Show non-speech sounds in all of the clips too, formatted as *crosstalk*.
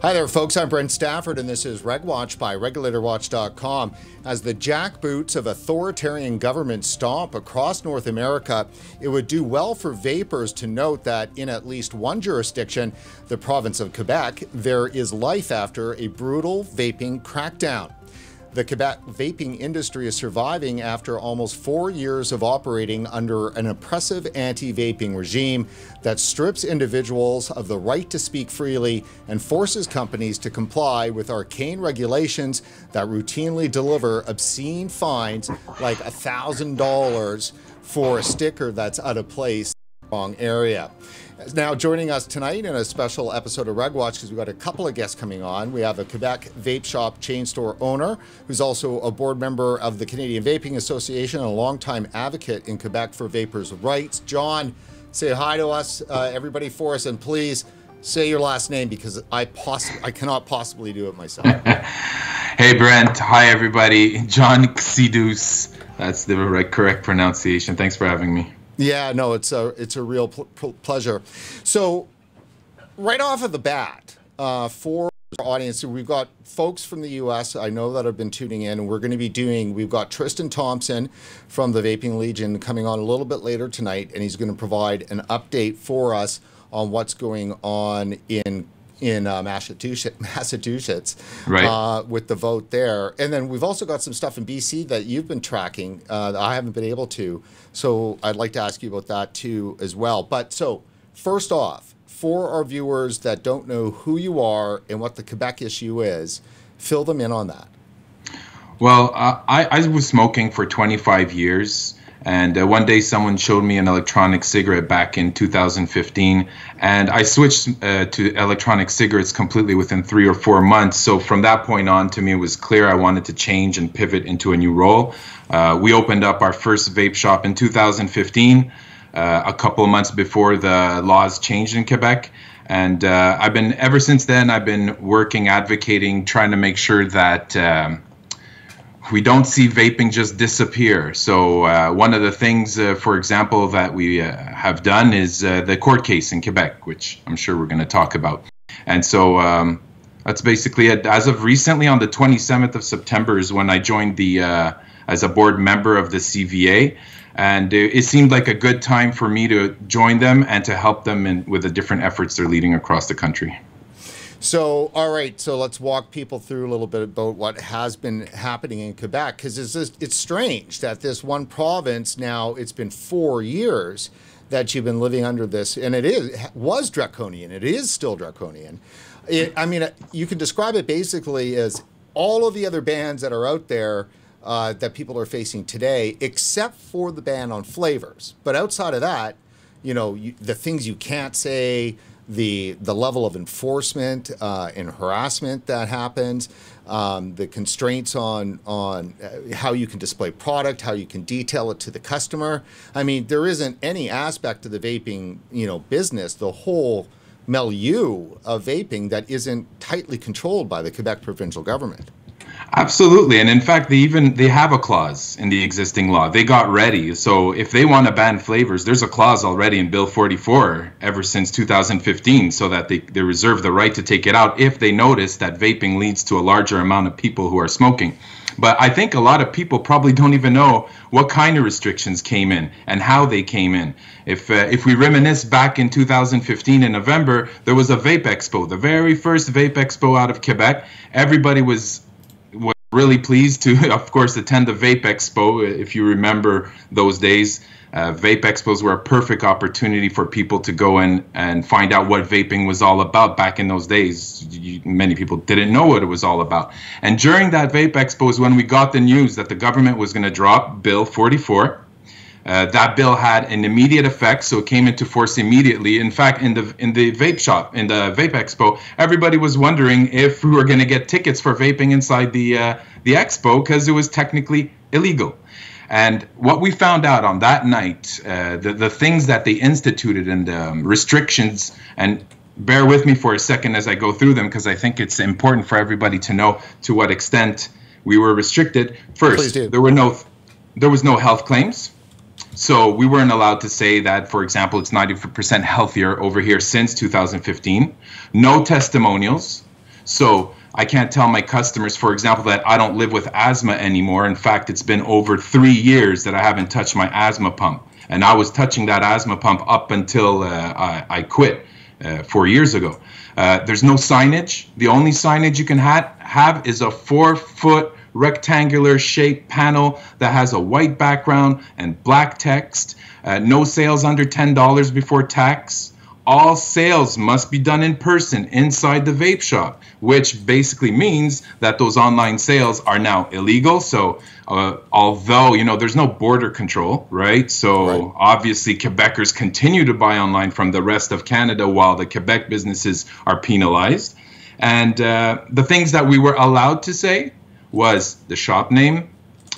Hi there, folks. I'm Brent Stafford, and this is RegWatch by RegulatorWatch.com. As the jackboots of authoritarian governments stomp across North America, it would do well for vapers to note that in at least one jurisdiction, the province of Quebec, there is life after a brutal vaping crackdown. The Quebec vaping industry is surviving after almost four years of operating under an oppressive anti vaping regime that strips individuals of the right to speak freely and forces companies to comply with arcane regulations that routinely deliver obscene fines like $1,000 for a sticker that's out of place wrong area. Now, joining us tonight in a special episode of Reg Watch, because we've got a couple of guests coming on. We have a Quebec vape shop chain store owner who's also a board member of the Canadian Vaping Association and a longtime advocate in Quebec for vapers' rights. John, say hi to us, uh, everybody for us, and please say your last name because I poss- I cannot possibly do it myself. *laughs* hey, Brent. Hi, everybody. John Xydous. That's the correct pronunciation. Thanks for having me. Yeah, no, it's a it's a real pl- pleasure. So, right off of the bat, uh, for our audience, we've got folks from the U.S. I know that have been tuning in, and we're going to be doing. We've got Tristan Thompson from the Vaping Legion coming on a little bit later tonight, and he's going to provide an update for us on what's going on in in uh, Massachusetts, *laughs* Massachusetts right. uh, with the vote there. And then we've also got some stuff in BC that you've been tracking uh, that I haven't been able to. So I'd like to ask you about that too as well. But so first off, for our viewers that don't know who you are and what the Quebec issue is, fill them in on that. Well, uh, I, I was smoking for 25 years. And uh, one day, someone showed me an electronic cigarette back in 2015, and I switched uh, to electronic cigarettes completely within three or four months. So from that point on, to me, it was clear I wanted to change and pivot into a new role. Uh, we opened up our first vape shop in 2015, uh, a couple of months before the laws changed in Quebec. And uh, I've been ever since then. I've been working, advocating, trying to make sure that. Um, we don't see vaping just disappear. So uh, one of the things, uh, for example, that we uh, have done is uh, the court case in Quebec, which I'm sure we're going to talk about. And so um, that's basically it. As of recently, on the 27th of September, is when I joined the uh, as a board member of the CVA. And it seemed like a good time for me to join them and to help them in, with the different efforts they're leading across the country. So, all right, so let's walk people through a little bit about what has been happening in Quebec because it's just, it's strange that this one province now it's been four years that you've been living under this, and it is was draconian. It is still draconian. It, I mean, you can describe it basically as all of the other bans that are out there uh, that people are facing today, except for the ban on flavors. But outside of that, you know, you, the things you can't say, the the level of enforcement uh, and harassment that happens, um, the constraints on on uh, how you can display product, how you can detail it to the customer. I mean, there isn't any aspect of the vaping you know business, the whole milieu of vaping that isn't tightly controlled by the Quebec provincial government. Absolutely, and in fact, they even they have a clause in the existing law. They got ready, so if they want to ban flavors, there's a clause already in Bill 44 ever since 2015, so that they they reserve the right to take it out if they notice that vaping leads to a larger amount of people who are smoking. But I think a lot of people probably don't even know what kind of restrictions came in and how they came in. If uh, if we reminisce back in 2015 in November, there was a vape expo, the very first vape expo out of Quebec. Everybody was really pleased to, *laughs* of course, attend the Vape Expo. If you remember those days, uh, Vape Expos were a perfect opportunity for people to go in and find out what vaping was all about. Back in those days, you, many people didn't know what it was all about. And during that Vape Expo is when we got the news that the government was going to drop Bill 44 uh, that bill had an immediate effect, so it came into force immediately. In fact, in the in the vape shop, in the vape expo, everybody was wondering if we were going to get tickets for vaping inside the uh, the expo because it was technically illegal. And what we found out on that night, uh, the the things that they instituted and the um, restrictions, and bear with me for a second as I go through them because I think it's important for everybody to know to what extent we were restricted. First, there were no there was no health claims so we weren't allowed to say that, for example, it's 90% healthier over here since 2015. No testimonials. So I can't tell my customers, for example, that I don't live with asthma anymore. In fact, it's been over three years that I haven't touched my asthma pump. And I was touching that asthma pump up until uh, I, I, quit uh, four years ago. Uh, there's no signage. The only signage you can ha- have is a four foot rectangular shaped panel that has a white background and black text. Uh, no sales under $10 before tax all sales must be done in person inside the vape shop, which basically means that those online sales are now illegal. So, uh, although you know there's no border control, right? So right. obviously Quebecers continue to buy online from the rest of Canada, while the Quebec businesses are penalized. And uh, the things that we were allowed to say was the shop name,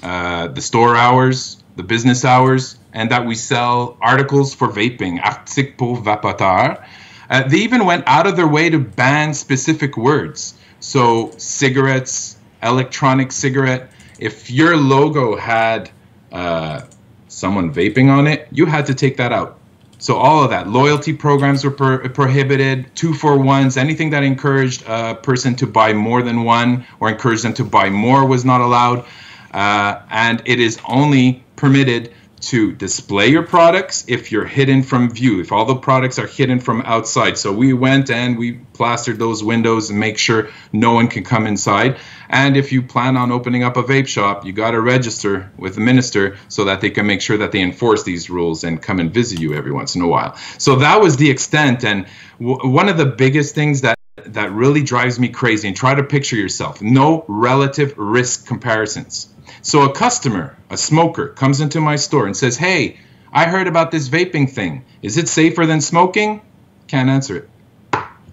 uh, the store hours, the business hours, and that we sell articles for vaping, articles pour vapoteur. Uh, they even went out of their way to ban specific words. So, cigarettes, electronic cigarette. If your logo had uh, someone vaping on it, you had to take that out. So, all of that. Loyalty programs were pro- prohibited, two for ones, anything that encouraged a person to buy more than one or encouraged them to buy more was not allowed. Uh, and it is only permitted to display your products if you're hidden from view, if all the products are hidden from outside. So we went and we plastered those windows and make sure no one can come inside. And if you plan on opening up a vape shop, you got to register with the minister so that they can make sure that they enforce these rules and come and visit you every once in a while. So that was the extent. And one of the biggest things that that really drives me crazy and try to picture yourself no relative risk comparisons so a customer, a smoker, comes into my store and says, Hey, I heard about this vaping thing. Is it safer than smoking? Can't answer it.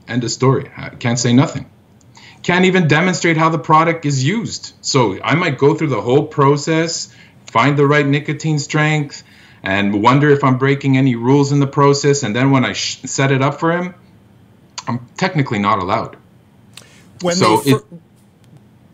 End of story. I can't say nothing. Can't even demonstrate how the product is used. So I might go through the whole process, find the right nicotine strength, and wonder if I'm breaking any rules in the process. And then when I sh- set it up for him, I'm technically not allowed. When so they it,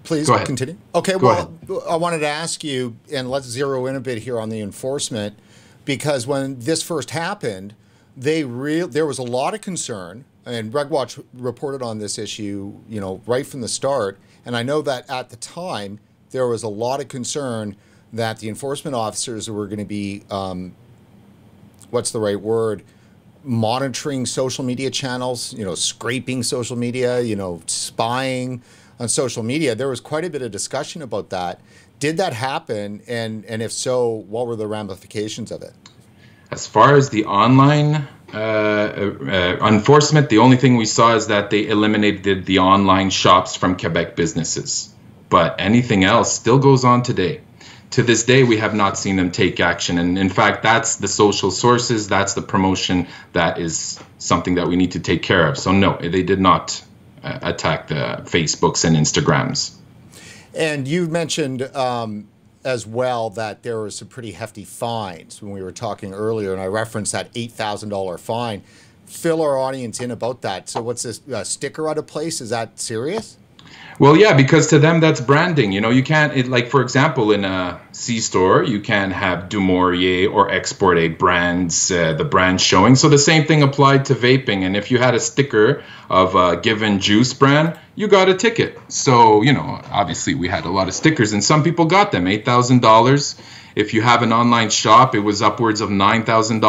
Please continue. Okay, Go well, ahead. I wanted to ask you, and let's zero in a bit here on the enforcement, because when this first happened, they real there was a lot of concern, and RegWatch reported on this issue, you know, right from the start. And I know that at the time there was a lot of concern that the enforcement officers were going to be, um, what's the right word? monitoring social media channels, you know, scraping social media, you know, spying, on social media. There was quite a bit of discussion about that. Did that happen? And, and if so, what were the ramifications of it? As far as the online uh, uh, enforcement, the only thing we saw is that they eliminated the online shops from Quebec businesses. But anything else still goes on today. To this day, we have not seen them take action. And in fact, that's the social sources, that's the promotion that is something that we need to take care of. So, no, they did not uh, attack the Facebooks and Instagrams. And you mentioned um, as well that there were some pretty hefty fines when we were talking earlier, and I referenced that $8,000 fine. Fill our audience in about that. So, what's this uh, sticker out of place? Is that serious? Well, yeah, because to them that's branding. You know, you can't it, like for example in a C store, you can have Du Maurier or Export A brands, uh, the brand showing. So the same thing applied to vaping. And if you had a sticker of a given juice brand, you got a ticket. So you know, obviously we had a lot of stickers, and some people got them eight thousand dollars. If you have an online shop, it was upwards of nine thousand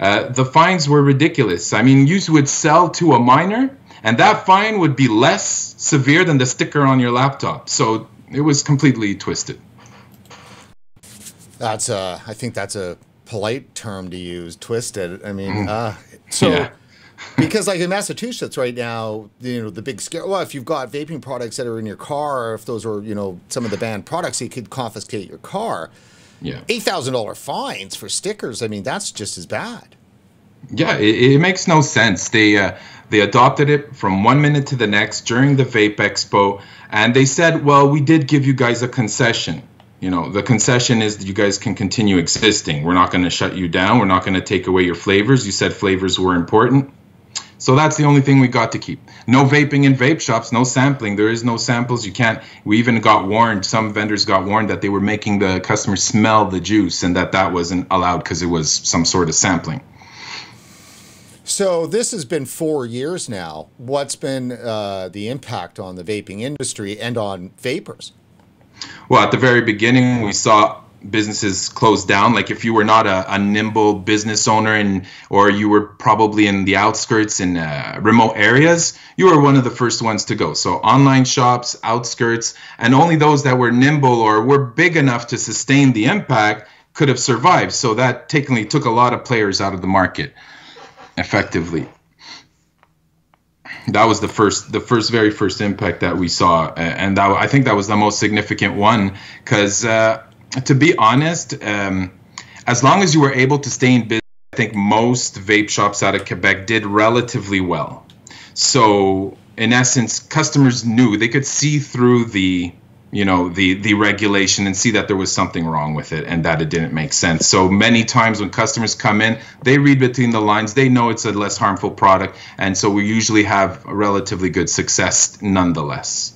uh. The fines were ridiculous. I mean, you would sell to a minor and that fine would be less severe than the sticker on your laptop. So it was completely twisted. That's a, I think that's a polite term to use, twisted. I mean, mm. uh, so yeah. *laughs* because like in Massachusetts right now, you know, the big scare. Well, if you've got vaping products that are in your car, or if those are you know some of the banned products, you could confiscate your car. Yeah, eight thousand dollar fines for stickers. I mean, that's just as bad. Yeah, it, it makes no sense. They uh, they adopted it from one minute to the next during the Vape Expo, and they said, "Well, we did give you guys a concession. You know, the concession is that you guys can continue existing. We're not going to shut you down. We're not going to take away your flavors. You said flavors were important." So that's the only thing we got to keep. No vaping in vape shops, no sampling. There is no samples. You can't. We even got warned. Some vendors got warned that they were making the customer smell the juice, and that that wasn't allowed because it was some sort of sampling. So this has been four years now. What's been uh, the impact on the vaping industry and on vapers? Well, at the very beginning, we saw businesses closed down. Like if you were not a, a nimble business owner and or you were probably in the outskirts in uh, remote areas, you were one of the first ones to go. So online shops, outskirts, and only those that were nimble or were big enough to sustain the impact could have survived. So that technically took a lot of players out of the market effectively. That was the first, the first, very first impact that we saw, and that, I think that was the most significant one because, uh, to be honest, um, as long as you were able to stay in business, I think most vape shops out of Quebec did relatively well. So, in essence, customers knew they could see through the you know the the regulation and see that there was something wrong with it and that it didn't make sense so many times when customers come in they read between the lines they know it's a less harmful product and so we usually have a relatively good success nonetheless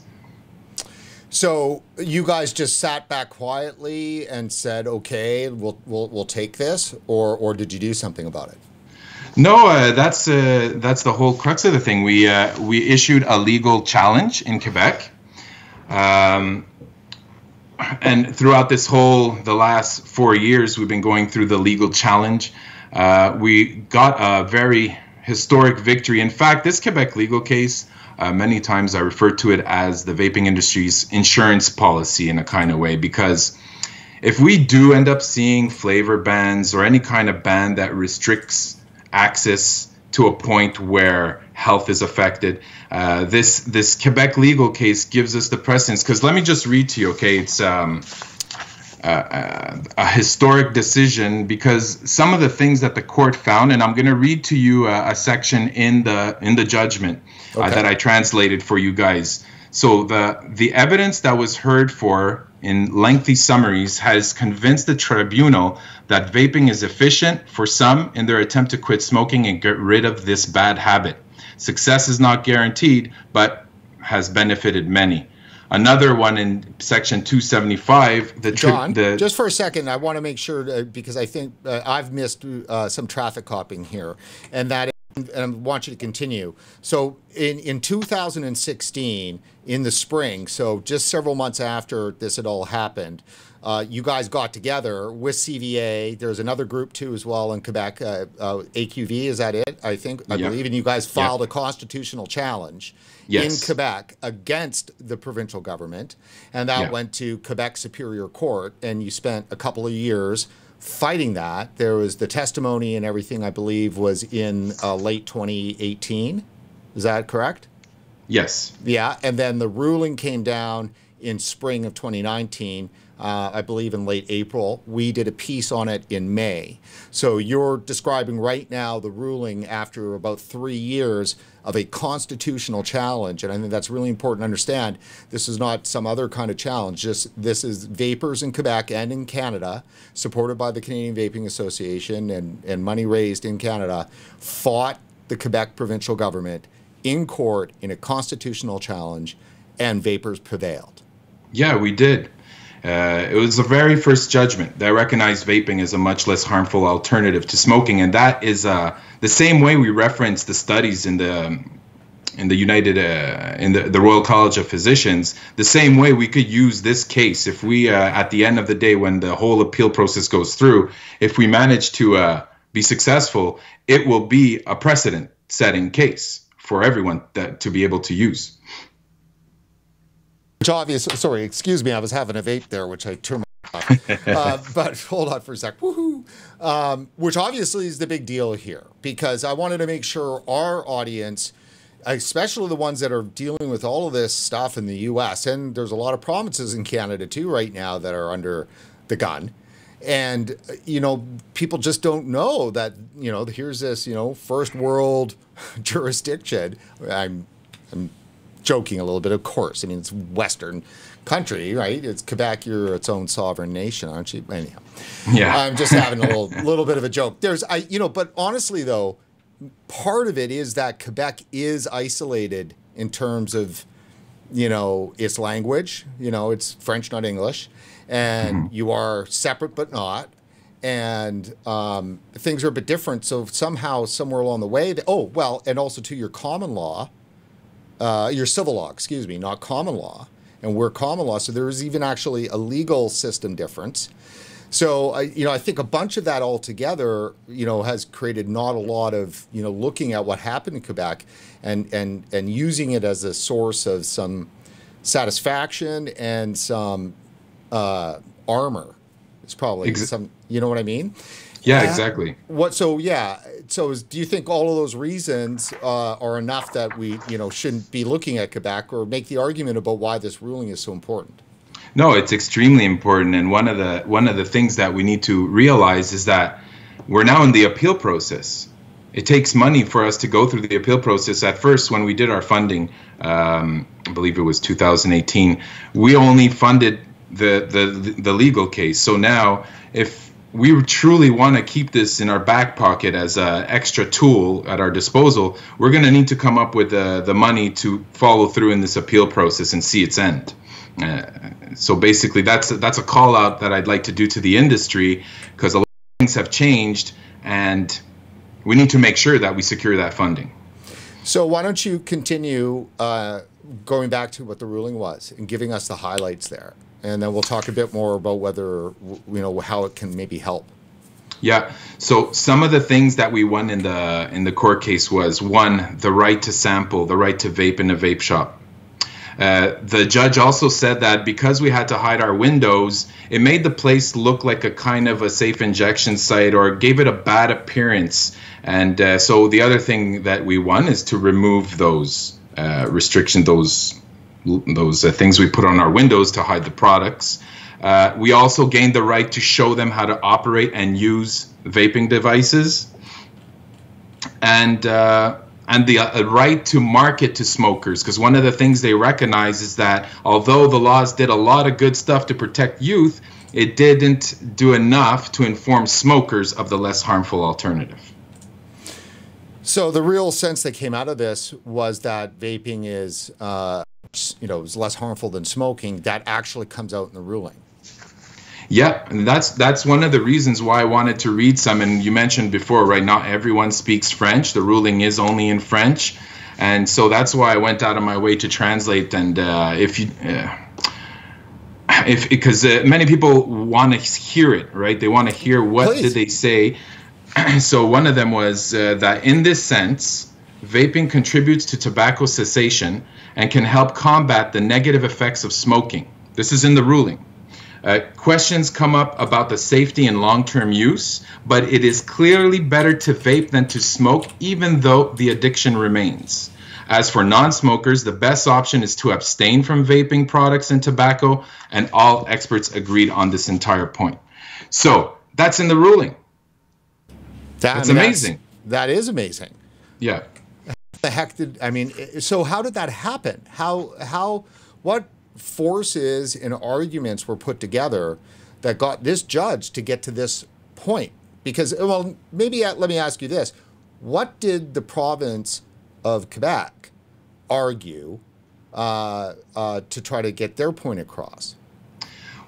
so you guys just sat back quietly and said okay we'll we'll, we'll take this or or did you do something about it no, uh, that's uh, that's the whole crux of the thing. We uh, we issued a legal challenge in Quebec um, and throughout this whole, the last four years, we've been going through the legal challenge. Uh, we got a very historic victory. In fact, this Quebec legal case, uh, many times I refer to it as the vaping industry's insurance policy in a kind of way, because if we do end up seeing flavor bans or any kind of ban that restricts access to a point where health is affected. Uh, this this Quebec legal case gives us the precedence because let me just read to you. Okay, it's um, uh, a historic decision because some of the things that the court found, and I'm going to read to you a, a, section in the in the judgment uh, okay. uh, that I translated for you guys. So the the evidence that was heard for in lengthy summaries has convinced the tribunal that vaping is efficient for some in their attempt to quit smoking and get rid of this bad habit. Success is not guaranteed, but has benefited many. Another one in section 275. The tri- John, the, just for a second, I want to make sure uh, because I think uh, I've missed uh, some traffic copying here, and that and I want you to continue. So in, in 2016, in the spring, so just several months after this had all happened, uh, you guys got together with CVA. There's another group too as well in Quebec. Uh, uh, AQV is that it? I think I believe, and you guys filed a constitutional challenge yes. in Quebec against the provincial government, and that went to Quebec Superior Court. And you spent a couple of years fighting that. There was the testimony and everything, I believe, was in uh, late 2018. Is that correct? Yes. Yeah. And then the ruling came down in spring of 2019 uh, I believe in late April. We did a piece on it in May. So you're describing right now the ruling after about three years of a constitutional challenge. And I think that's really important to understand. This is not some other kind of challenge. Just this is vapers in Quebec and in Canada, supported by the Canadian Vaping Association and, and money raised in Canada, fought the Quebec provincial government in court in a constitutional challenge, and vapers prevailed. Yeah, we did. Uh, it was the very first judgment that recognized vaping as a much less harmful alternative to smoking, and that is uh, the same way we reference the studies in the in the United uh, in the, the Royal College of Physicians. The same way we could use this case if we, uh, at the end of the day, when the whole appeal process goes through, if we manage to uh, be successful, it will be a precedent-setting case for everyone that to be able to use. Which obviously, sorry, excuse me, I was having a vape there, which I turned *laughs* uh, but hold on for a sec. Woohoo! Um, which obviously is the big deal here because I wanted to make sure our audience, especially the ones that are dealing with all of this stuff in the U.S., and there's a lot of provinces in Canada too right now that are under the gun. And, you know, people just don't know that, you know, here's this, you know, first world *laughs* jurisdiction. I'm, I'm joking a little bit, of course. I mean, it's Western country, right? It's Quebec. You're its own sovereign nation, aren't you? Anyhow, yeah. I'm just having a little little bit of a joke. There's, I, you know, but honestly though, part of it is that Quebec is isolated in terms of, you know, its language. You know, it's French, not English, and mm-hmm. you are separate but not. and um, things are a bit different. So somehow, somewhere along the way, they, oh well, and also to your common law, uh, your civil law, excuse me, not common law, and we're common law. So there is even actually a legal system difference. So I, you know, I think a bunch of that all together, you know, has created not a lot of you know looking at what happened in Quebec, and and and using it as a source of some satisfaction and some uh, armor. It's probably Ex- some, you know what I mean? Yeah, exactly. What? So yeah. So is, do you think all of those reasons uh, are enough that we, you know, shouldn't be looking at Quebec or make the argument about why this ruling is so important? No, it's extremely important, and one of the one of the things that we need to realize is that we're now in the appeal process. It takes money for us to go through the appeal process. At first, when we did our funding, um, I believe it was 2018, we only funded the the the legal case. So now, if we truly want to keep this in our back pocket as an extra tool at our disposal, we're going to need to come up with the, the money to follow through in this appeal process and see its end. Uh, so basically, that's that's a call out that I'd like to do to the industry because a lot of things have changed, and we need to make sure that we secure that funding. So why don't you continue uh, going back to what the ruling was and giving us the highlights there, and then we'll talk a bit more about whether you know how it can maybe help. Yeah. So some of the things that we won in the in the court case was one, the right to sample, the right to vape in a vape shop. Uh, the judge also said that because we had to hide our windows, it made the place look like a kind of a safe injection site or gave it a bad appearance. And uh, so the other thing that we won is to remove those uh, restrictions, those those uh, things we put on our windows to hide the products. Uh, we also gained the right to show them how to operate and use vaping devices. And and the uh, right to market to smokers because one of the things they recognize is that although the laws did a lot of good stuff to protect youth it didn't do enough to inform smokers of the less harmful alternative so the real sense that came out of this was that vaping is uh, you know is less harmful than smoking that actually comes out in the ruling yeah, and that's that's one of the reasons why I wanted to read some. And you mentioned before, right? Not everyone speaks French. The ruling is only in French, and so that's why I went out of my way to translate. And uh, if you, uh, if because uh, many people want to hear it, right? They want to hear what Please. did they say. *clears throat* so one of them was uh, that in this sense, vaping contributes to tobacco cessation and can help combat the negative effects of smoking. This is in the ruling. Uh, questions come up about the safety and long term use, but it is clearly better to vape than to smoke, even though the addiction remains. As for non smokers, the best option is to abstain from vaping products and tobacco, and all experts agreed on this entire point. So that's in the ruling. That, that's I mean, amazing. That's, that is amazing. Yeah. The heck did I mean? So how did that happen? How how what forces and arguments were put together that got this judge to get to this point. Because, well, maybe uh, let me ask you this what did the province of Quebec argue uh, uh, to try to get their point across?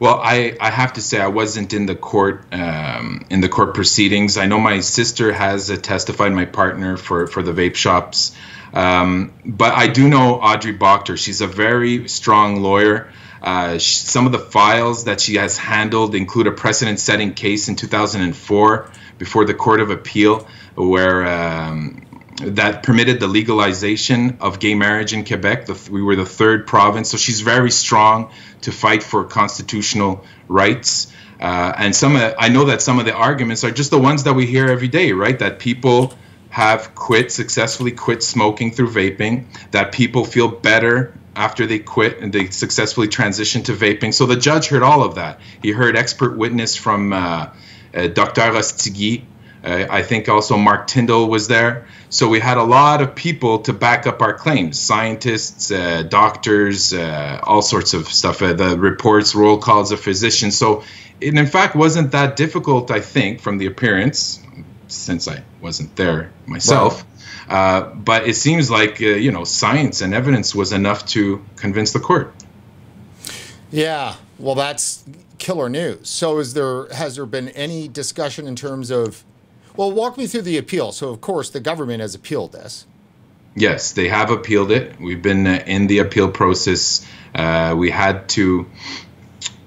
Well, I, I have to say I wasn't in the court um, in the court proceedings. I know my sister has testified, my partner for for the vape shops. Um, but I do know Audrey Boctor. She's a very strong lawyer. Uh, she, some of the files that she has handled include a precedent setting case in 2004 before the Court of Appeal, where um, that permitted the legalization of gay marriage in Quebec. The, we were the third province, so she's very strong to fight for constitutional rights. Uh, and some, of, I know that some of the arguments are just the ones that we hear every day, right? That people have quit successfully quit smoking through vaping that people feel better after they quit and they successfully transition to vaping so the judge heard all of that he heard expert witness from uh, uh, dr Ostiguy. Uh, i think also mark tyndall was there so we had a lot of people to back up our claims scientists uh, doctors uh, all sorts of stuff uh, the reports Royal College of Physicians so it in fact wasn't that difficult i think from the appearance since I wasn't there myself. Uh, but it seems like uh, you know science and evidence was enough to convince the court. Yeah, well, that's killer news. So is there has there been any discussion in terms of well, walk me through the appeal. So of course the government has appealed this. Yes, they have appealed it. We've been uh, in the appeal process. Uh, we had to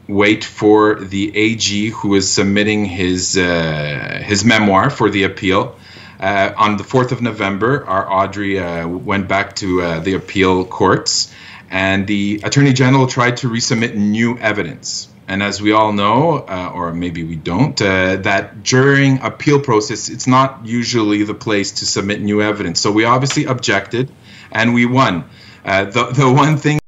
wait for the AG who is submitting his uh, his memoir for the appeal. Uh, on the 4th of November, our Audrey uh, went back to uh, the appeal courts, and the Attorney General tried to resubmit new evidence. And as we all know, uh, or maybe we don't, uh, that during appeal process, it's not usually the place to submit new evidence. So we obviously objected, and we won. the the one thing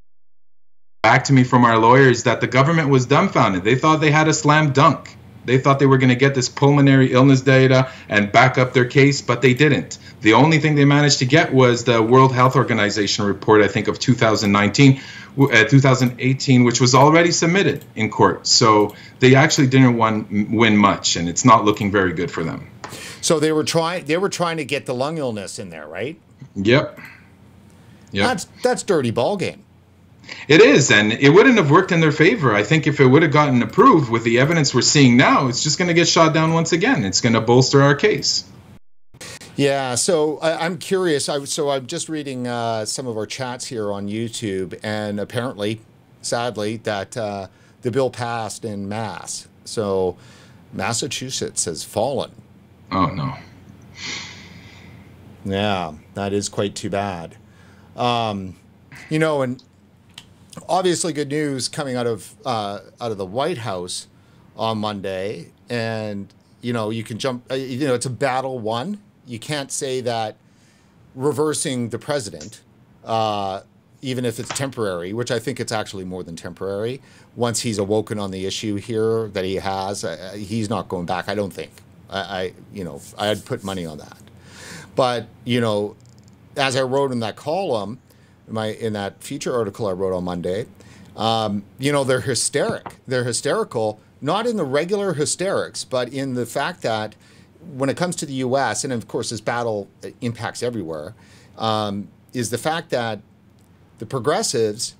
back to me from our lawyers that the government was dumbfounded. They thought they had a slam dunk. They thought they were going to get this pulmonary illness data and back up their case, but they didn't. The only thing they managed to get was the World Health Organization report, I think, of 2019, uh, 2018, which was already submitted in court. So they actually didn't won, win much, and it's not looking very good for them. So they were trying. They were trying to get the lung illness in there, right? Yep. Yep. That's that's dirty ball game. It is, and it wouldn't have worked in their favor. I think if it would have gotten approved with the evidence we're seeing now, it's just going to get shot down once again. It's going to bolster our case. Yeah, so I, am curious. I, so I'm just reading uh, some of our chats here on YouTube, and apparently, sadly, that uh, the bill passed in mass. So Massachusetts has fallen. Oh no. Yeah, that is quite too bad. Um, you know, and obviously good news coming out of uh, out of the White House on Monday, and you know you can jump. Uh, you know it's a battle won. You can't say that reversing the president, uh, even if it's temporary, which I think it's actually more than temporary. Once he's awoken on the issue here that he has, uh, he's not going back. I don't think. I, I you know I'd put money on that. But you know, as I wrote in that column in my in that feature article I wrote on Monday. Um, you know, they're hysteric. They're hysterical, not in the regular hysterics, but in the fact that when it comes to the U.S. and of course this battle impacts everywhere, um, is the fact that the progressives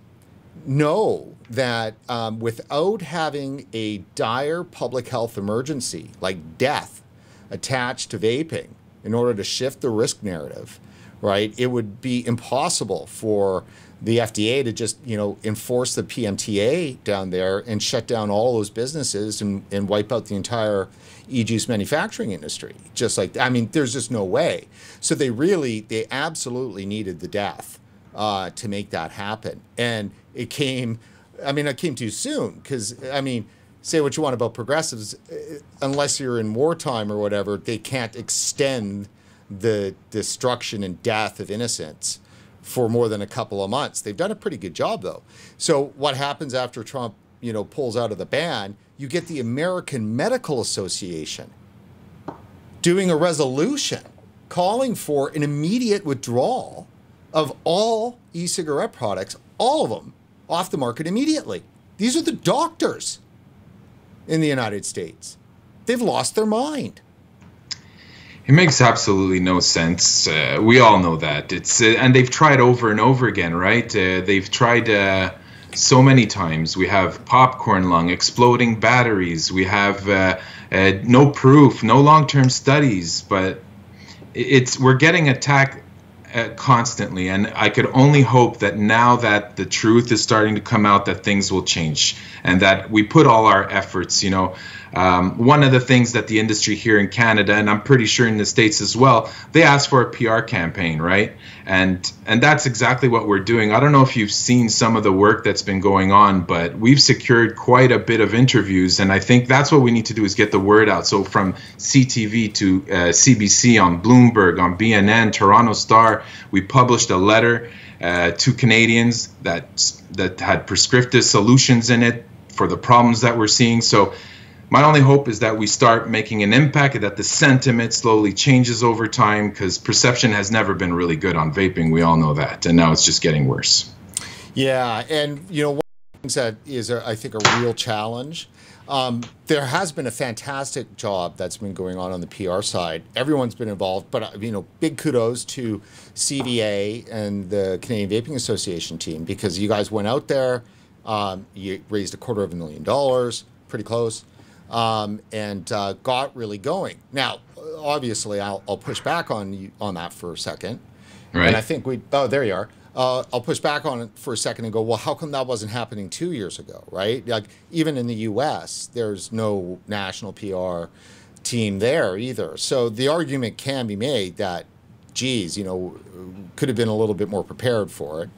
know that um, without having a dire public health emergency like death attached to vaping in order to shift the risk narrative, right? It would be impossible for the FDA to just, you know, enforce the PMTA down there and shut down all those businesses and, and wipe out the entire e-juice manufacturing industry. Just like, I mean, there's just no way. So they really, they absolutely needed the death uh, to make that happen. And it came, I mean, it came too soon because, I mean, say what you want about progressives, uh, unless you're in wartime or whatever, they can't extend – the destruction and death of innocents for more than a couple of months. They've done a pretty good job though. So what happens after Trump, you know, pulls out of the ban? You get the American Medical Association doing a resolution calling for an immediate withdrawal of all e-cigarette products, all of them, off the market immediately. These are the doctors in the United States. They've lost their mind. It makes absolutely no sense. Uh, we all know that. It's uh, and they've tried over and over again, right? Uh, they've tried uh, so many times. We have popcorn lung, exploding batteries. We have uh, uh, no proof, no long-term studies, but it's we're getting attacked constantly, and I could only hope that now that the truth is starting to come out, that things will change, and that we put all our efforts, you know. Um, one of the things that the industry here in Canada, and I'm pretty sure in the states as well, they ask for a PR campaign, right? And and that's exactly what we're doing. I don't know if you've seen some of the work that's been going on, but we've secured quite a bit of interviews, and I think that's what we need to do is get the word out. So from CTV to uh, CBC on Bloomberg, on BNN, Toronto Star, we published a letter uh, to Canadians that that had prescriptive solutions in it for the problems that we're seeing. So my only hope is that we start making an impact, and that the sentiment slowly changes over time, because perception has never been really good on vaping. We all know that, and now it's just getting worse. Yeah, and you know, one things that is, a, I think, a real challenge. Um, there has been a fantastic job that's been going on on the PR side. Everyone's been involved, but uh, you know, big kudos to CVA and the Canadian Vaping Association team because you guys went out there, um, you raised a quarter of a million dollars pretty close, um, and uh, got really going. Now, obviously, I'll, I'll push back on you on that for a second. Right. And I think we. Oh, there you are. Uh, I'll push back on it for a second and go, well, how come that wasn't happening two years ago, right? Like even in the U.S., there's no national PR team there either. So the argument can be made that, geez, you know, could have been a little bit more prepared for it.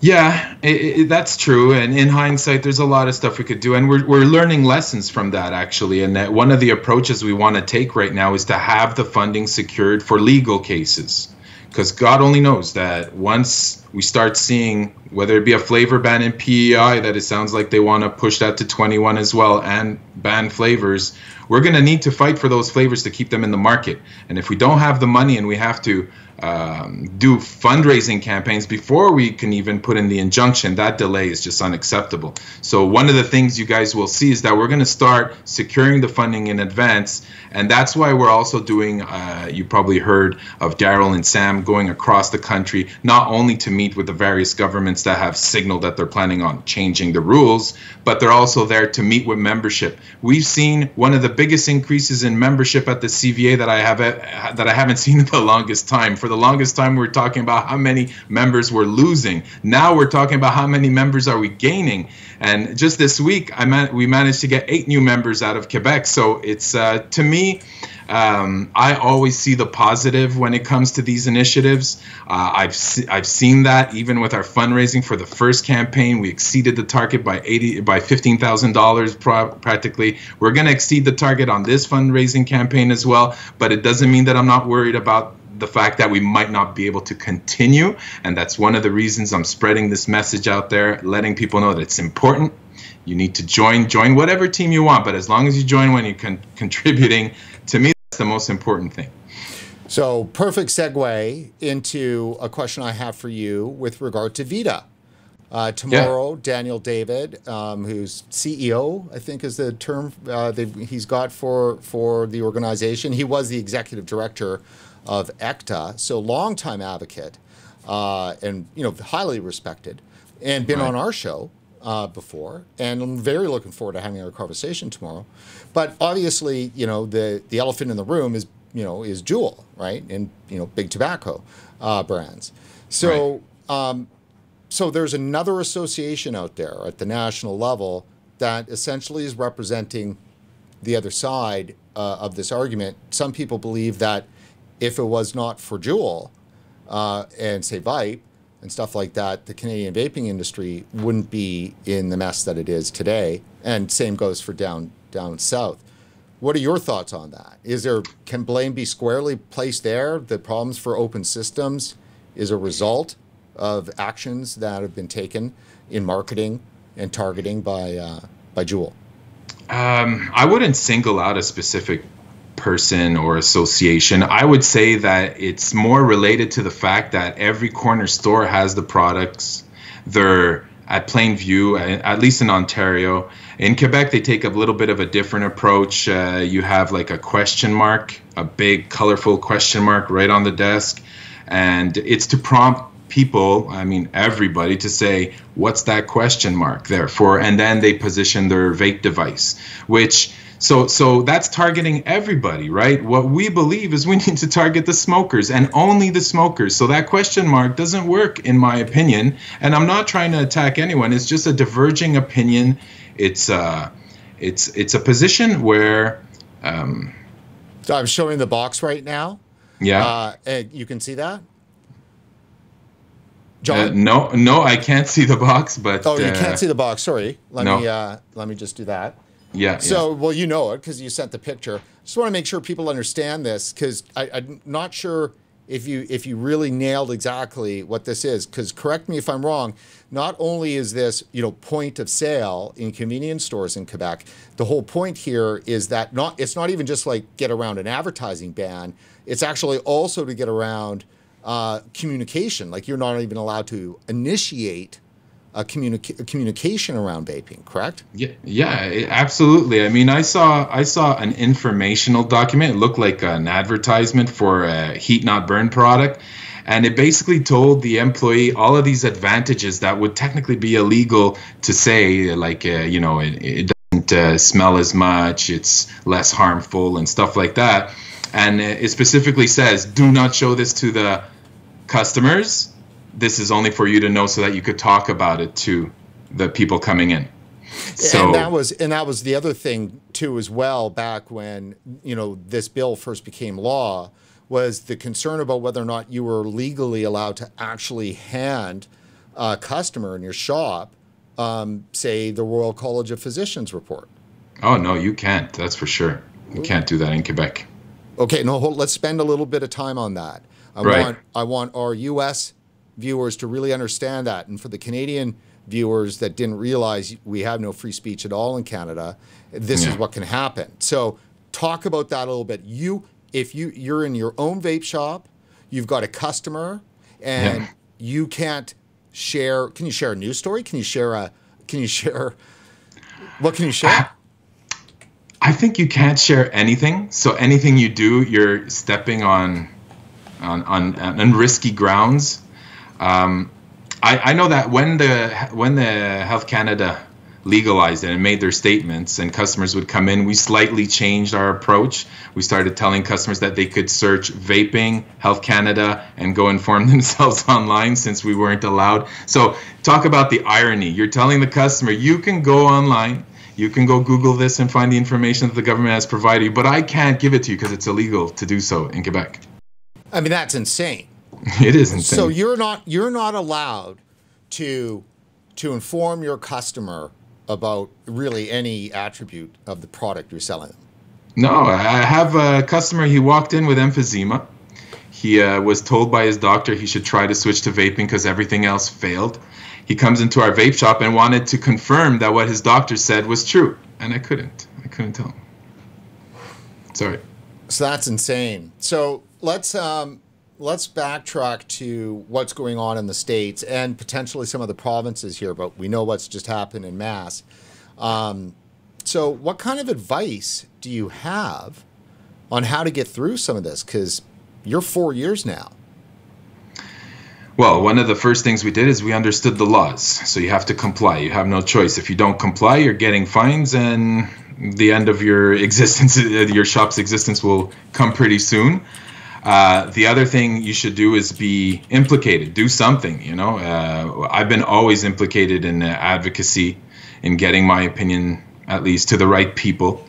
Yeah, it, it, that's true. And in hindsight, there's a lot of stuff we could do, and we're we're learning lessons from that actually. And that one of the approaches we want to take right now is to have the funding secured for legal cases, because God only knows that once we start seeing whether it be a flavor ban in PEI that it sounds like they want to push that to 21 as well and ban flavors, we're going to need to fight for those flavors to keep them in the market. And if we don't have the money and we have to um, do fundraising campaigns before we can even put in the injunction, that delay is just unacceptable. So, one of the things you guys will see is that we're going to start securing the funding in advance. And that's why we're also doing, uh, you probably heard of Daryl and Sam going across the country, not only to meet with the various governments that have signaled that they're planning on changing the rules, but they're also there to meet with membership. We've seen one of the biggest increases in membership at the CVA that I have that I haven't *laughs* seen in the longest time. For the longest time, we are talking about how many members we're losing. Now we're talking about how many members are we gaining. And just this week, I man- we managed to get eight new members out of Quebec. So it's uh, to me. Um, I always see the positive when it comes to these initiatives. Uh, I've se- I've seen that even with our fundraising for the first campaign, we exceeded the target by eighty by fifteen thousand dollars practically. We're going to exceed the target on this fundraising campaign as well, but it doesn't mean that I'm not worried about the fact that we might not be able to continue. And that's one of the reasons I'm spreading this message out there, letting people know that it's important. You need to join, join whatever team you want, but as long as you join when you're con- contributing, to me, that's the most important thing. So, perfect segue into a question I have for you with regard to Vita. Uh, tomorrow, yeah. Daniel David, um, who's CEO, I think is the term uh, he's got for for the organization. He was the executive director of ECTA, so longtime advocate uh, and you know highly respected, and been right. on our show uh, before, and I'm very looking forward to having our conversation tomorrow. But obviously, you know the the elephant in the room is you know is Juul, right, and you know big tobacco uh, brands. So right. um, so there's another association out there at the national level that essentially is representing the other side uh, of this argument. Some people believe that if it was not for Juul uh, and say Vype and stuff like that, the Canadian vaping industry wouldn't be in the mess that it is today. And same goes for down down south. What are your thoughts on that? Is there can blame be squarely placed there? The problems for open systems is a result of actions that have been taken in marketing and targeting by uh, by Juul. Um, I wouldn't single out a specific person or association. I would say that it's more related to the fact that every corner store has the products. They're at Plainview, at least in Ontario. In Quebec, they take a little bit of a different approach. Uh, you have like a question mark, a big, colorful question mark right on the desk. And it's to prompt people, I mean, everybody, to say, what's that question mark there for? And then they position their vape device, which so so that's targeting everybody, right? What we believe is we need to target the smokers and only the smokers. So that question mark doesn't work in my opinion, and I'm not trying to attack anyone. It's just a diverging opinion. It's uh it's it's a position where um so I'm showing the box right now. Yeah. Uh, and you can see that? John? Uh, no, no, I can't see the box, but Oh, you uh, can't see the box. Sorry. Let no. me uh let me just do that. Yeah. So, yeah. well, you know it because you sent the picture. Just want to make sure people understand this because I'm not sure if you if you really nailed exactly what this is. Because correct me if I'm wrong. Not only is this you know point of sale in convenience stores in Quebec, the whole point here is that not it's not even just like get around an advertising ban. It's actually also to get around uh, communication. Like you're not even allowed to initiate a, a communication around vaping, correct? Yeah, yeah, absolutely. I mean, I saw I saw an informational document. It looked like an advertisement for a heat not burn product, and it basically told the employee all of these advantages that would technically be illegal to say, like uh, you know, it, it doesn't uh, smell as much, it's less harmful, and stuff like that. And it specifically says, do not show this to the customers. This is only for you to know so that you could talk about it to the people coming in. So, and that was and that was the other thing too as well back when you know this bill first became law was the concern about whether or not you were legally allowed to actually hand a customer in your shop, um, say, the Royal College of Physicians report. Oh, no, you can't. That's for sure. You can't do that in Quebec. Okay, no, hold, let's spend a little bit of time on that. I right. want I want our U.S. viewers to really understand that, and for the Canadian viewers that didn't realize we have no free speech at all in Canada, this yeah. is what can happen. So, talk about that a little bit. You if you you're in your own vape shop, you've got a customer, and yeah. you can't share. Can you share a news story? Can you share a? Can you share? What can you share? I think you can't share anything. So anything you do, you're stepping on on on, on risky grounds. Um, I, I know that when the when the Health Canada legalized it and made their statements and customers would come in we slightly changed our approach. We started telling customers that they could search vaping health canada and go inform *laughs* themselves online since we weren't allowed. So talk about the irony. You're telling the customer you can go online. You can go google this and find the information that the government has provided you but i can't give it to you because it's illegal to do so in quebec. I mean that's insane *laughs* it is insane so you're not you're not allowed to to inform your customer about really any attribute of the product you're selling them? No, I have a customer. He walked in with emphysema. He uh, was told by his doctor he should try to switch to vaping because everything else failed. He comes into our vape shop and wanted to confirm that what his doctor said was true, and I couldn't. I couldn't tell him. Sorry. So that's insane. So let's um, let's backtrack to what's going on in the states and potentially some of the provinces here, but we know what's just happened in Mass. Um, so, what kind of advice do you have on how to get through some of this? Because you're four years now. Well, one of the first things we did is we understood the laws. So you have to comply. You have no choice. If you don't comply, you're getting fines, and the end of your *laughs* existence, your shop's existence, will come pretty soon. Uh, the other thing you should do is be implicated. Do something. You know, uh, I've been always implicated in uh, advocacy, in getting my opinion at least to the right people.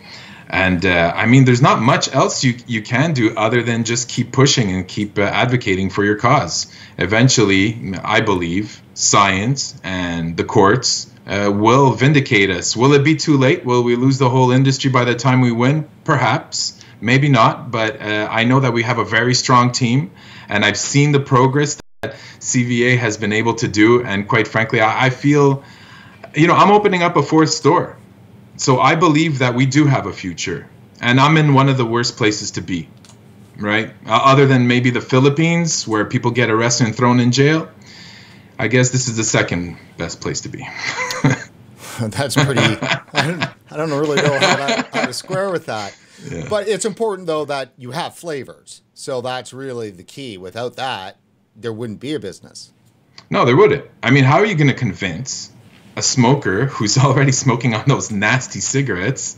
And uh, I mean, there's not much else you you can do other than just keep pushing and keep uh, advocating for your cause. Eventually, I believe science and the courts will vindicate us. Will it be too late? Will we lose the whole industry by the time we win? Perhaps. Maybe not, but uh, I know that we have a very strong team, and I've seen the progress that CVA has been able to do. And quite frankly, I, I feel, you know, I'm opening up a fourth store. So I believe that we do have a future. And I'm in one of the worst places to be, right? Uh, other than maybe the Philippines, where people get arrested and thrown in jail. I guess this is the second best place to be. *laughs* *laughs* That's pretty. I don't, I don't really know how, that, how to square with that. But it's important though that you have flavors. So that's really the key. Without that, there wouldn't be a business. No, there wouldn't. I mean, how are you going to convince a smoker who's *laughs* already smoking on those nasty cigarettes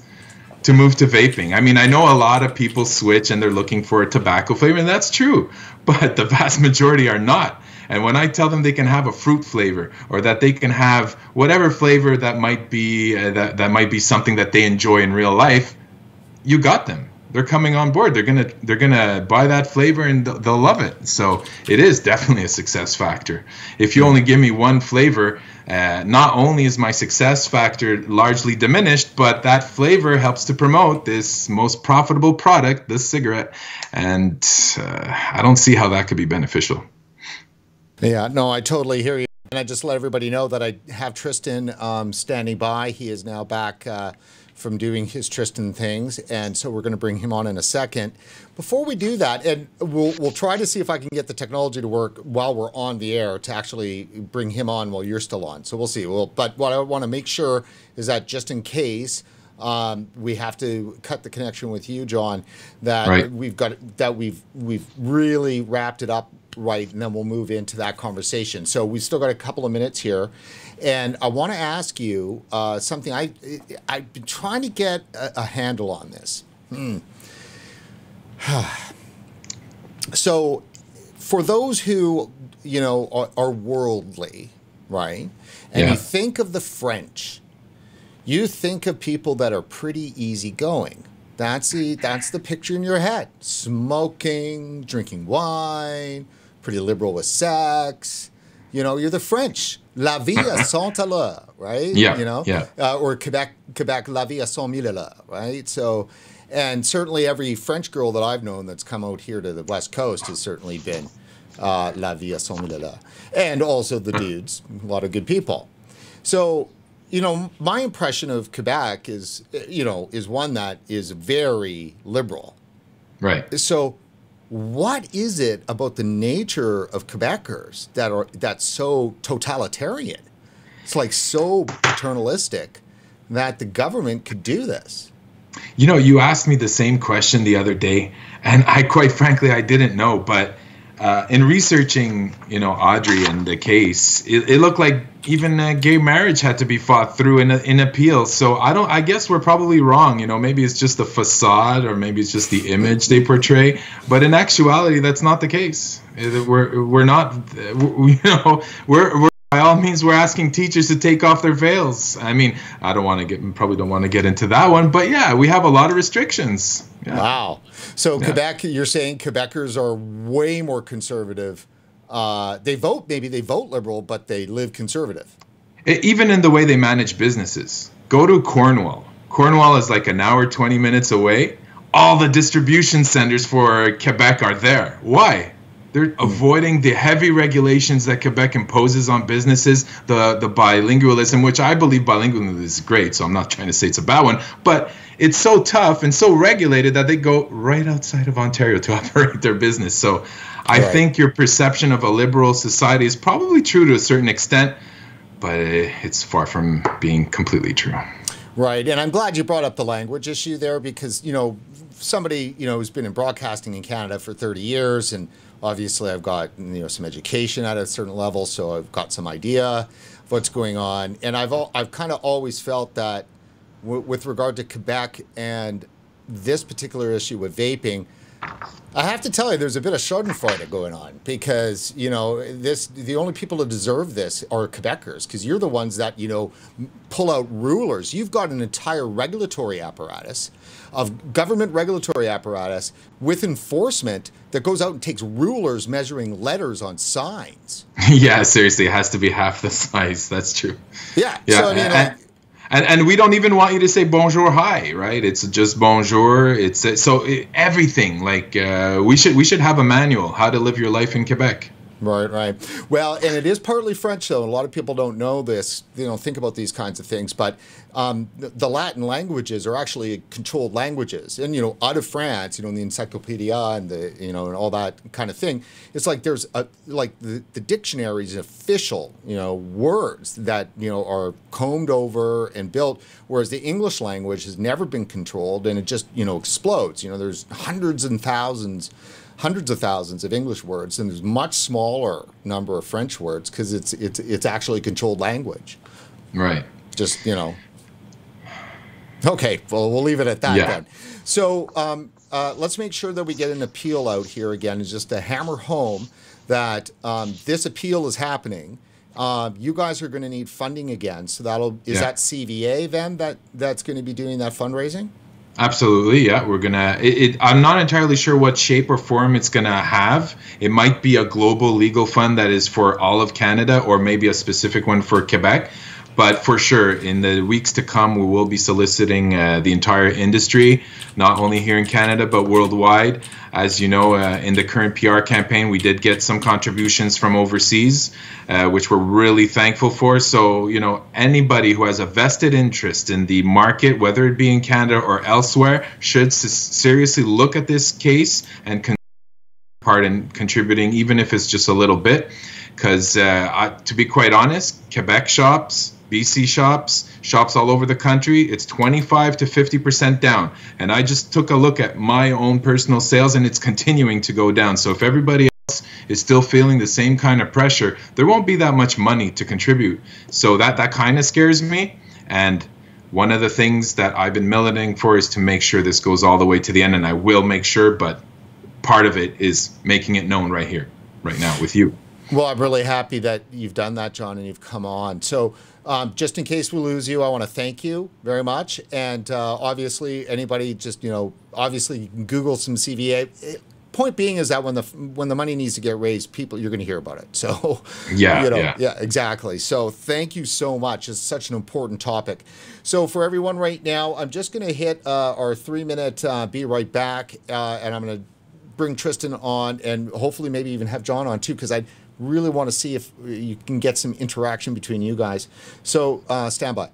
to move to vaping? I mean, I know a lot of people switch and they're looking for a tobacco flavor, and that's true, *laughs* but the vast majority are not. And when I tell them they can have a fruit flavor or that they can have whatever flavor that might be uh, that that might be something that they enjoy in real life, you got them. They're coming on board. They're gonna they're gonna buy that flavor and they'll love it. So it is definitely a success factor. If you only give me one flavor, uh, not only is my success factor largely diminished, but that flavor helps to promote this most profitable product, this cigarette, and uh, I don't see how that could be beneficial. Yeah, no, I totally hear you. And I just let everybody know that I have Tristan um, standing by. He is now back. Uh, from doing his Tristan things, and so we're going to bring him on in a second. Before we do that, and we'll we'll try to see if I can get the technology to work while we're on the air to actually bring him on while you're still on. So we'll see. Well, but what I want to make sure is that just in case um, we have to cut the connection with you, John. That Right. we've got that we've we've really wrapped it up right, and then we'll move into that conversation. So we've still got a couple of minutes here, and I want to ask you uh, something. I I've been trying to get a, a handle on this. *sighs* so for those who you know are, are worldly right and Yeah. you think of the french you think of people that are pretty easygoing. That's the that's the picture in your head. Smoking drinking wine pretty liberal with sex. You know you're the french. La vie à *coughs* l'heure right? Yeah, you know? yeah. uh, or quebec quebec la vie à cent mille right? So and certainly every french girl that i've known that's come out here to the west coast has certainly been uh, la vie à cent mille and also the dudes a lot of good people. So, you know, my impression of Quebec is, you know, is one that is very liberal. Right. So, what is it about the nature of Quebecers that are that's so totalitarian? It's like so paternalistic that the government could do this. You know, you asked me the same question the other day, and I quite frankly I didn't know. But uh, in researching, you know, Audrey and the case, it, it looked like even uh, gay marriage had to be fought through in, in appeal. So I don't. I guess we're probably wrong. You know, maybe it's just the facade, or maybe it's just the image they portray. But in actuality, that's not the case. We're we're not. *laughs* You know, we're we're by all means, we're asking teachers to take off their veils. I mean, I don't want to get, probably don't want to get into that one, but yeah, we have a lot of restrictions. Yeah. Wow. So Quebec, you're saying Quebecers are way more conservative. Uh, they vote, maybe they vote liberal, but they live conservative. E- Even in the way they manage businesses. Go to Cornwall. Cornwall is like an hour, 20 minutes away. All the distribution centers for Quebec are there. Why? They're avoiding the heavy regulations that Quebec imposes on businesses, the, the bilingualism, which I believe bilingualism is great, so I'm not trying to say it's a bad one, but it's so tough and so regulated that they go right outside of Ontario to *laughs* operate their business. So I Right. think your perception of a liberal society is probably true to a certain extent, but it's far from being completely true. Right. And I'm glad you brought up the language issue there because, you know, somebody, you know, who's been in broadcasting in Canada for 30 years and obviously I've got, you know, some education at a certain level, so I've got some idea of what's going on. And I've al- I've kind of always felt that with regard to Quebec and this particular issue with vaping, I have to tell you, there's a bit of Schadenfreude going on because you know this. The only people who deserve this are Quebecers because you're the ones that you know pull out rulers. You've got an entire regulatory apparatus of government regulatory apparatus with enforcement that goes out and takes rulers measuring letters on signs. *laughs* yeah, seriously, it has to be half the size. That's true. Yeah. Yeah, So I mean, and, like, and and we don't even want you to say bonjour, hi, right? It's just bonjour. It's so it, everything. Like uh, we should we should have a manual how to live your life in Quebec. Right, right. Well, and it is partly French, though. A lot of people don't know this. You know, think about these kinds of things. But um, the, Latin languages are actually controlled languages, and you know, out of France, you know, in the Encyclopedia and the you know and all that kind of thing. It's like there's a like the the dictionaries official you know words that you know are combed over and built, whereas the English language has never been controlled, and it just you know explodes. You know, there's hundreds and thousands hundreds of thousands of English words, and there's much smaller number of French words because it's it's it's actually controlled language. Right. Just you know. Okay, well we'll leave it at that Yeah. then. So um, uh, let's make sure that we get an appeal out here again, and just to hammer home that um, this appeal is happening. Um, you guys are going to need funding again, so that'll is Yeah. that CVA then that that's going to be doing that fundraising? Absolutely, yeah. We're gonna. It, it, I'm not entirely sure what shape or form it's gonna have. It might be a global legal fund that is for all of Canada, or maybe a specific one for Quebec. But for sure, in the weeks to come, we will be soliciting uh, the entire industry, not only here in Canada but worldwide. As you know, uh, in the current PR campaign, we did get some contributions from overseas, uh, which we're really thankful for. So, you know, anybody who has a vested interest in the market, whether it be in Canada or elsewhere, should seriously look at this case and. Part in contributing, even if it's just a little bit. Because uh, to be quite honest, Quebec shops, BC shops, shops all over the country, it's 25 to 50% down. And I just took a look at my own personal sales and it's continuing to go down. So if everybody else is still feeling the same kind of pressure, there won't be that much money to contribute. So that, that kind of scares me. And one of the things that I've been militanting for is to make sure this goes all the way to the end, and I will make sure, but part of it is making it known right here, right now with you. Well, I'm really happy that you've done that, John, and you've come on. So, um, just in case we lose you, I want to thank you very much. And uh, obviously, anybody just, you know, obviously you can Google some CVA point being is that when the when the money needs to get raised, people you're going to hear about it. *laughs* So yeah, you know, yeah, yeah, exactly. So thank you so much. It's such an important topic. So for everyone right now, I'm just going to hit uh, our three minute uh, be right back, uh, and I'm going to bring Tristan on, and hopefully maybe even have John on too, because I really want to see if you can get some interaction between you guys. So uh, stand by.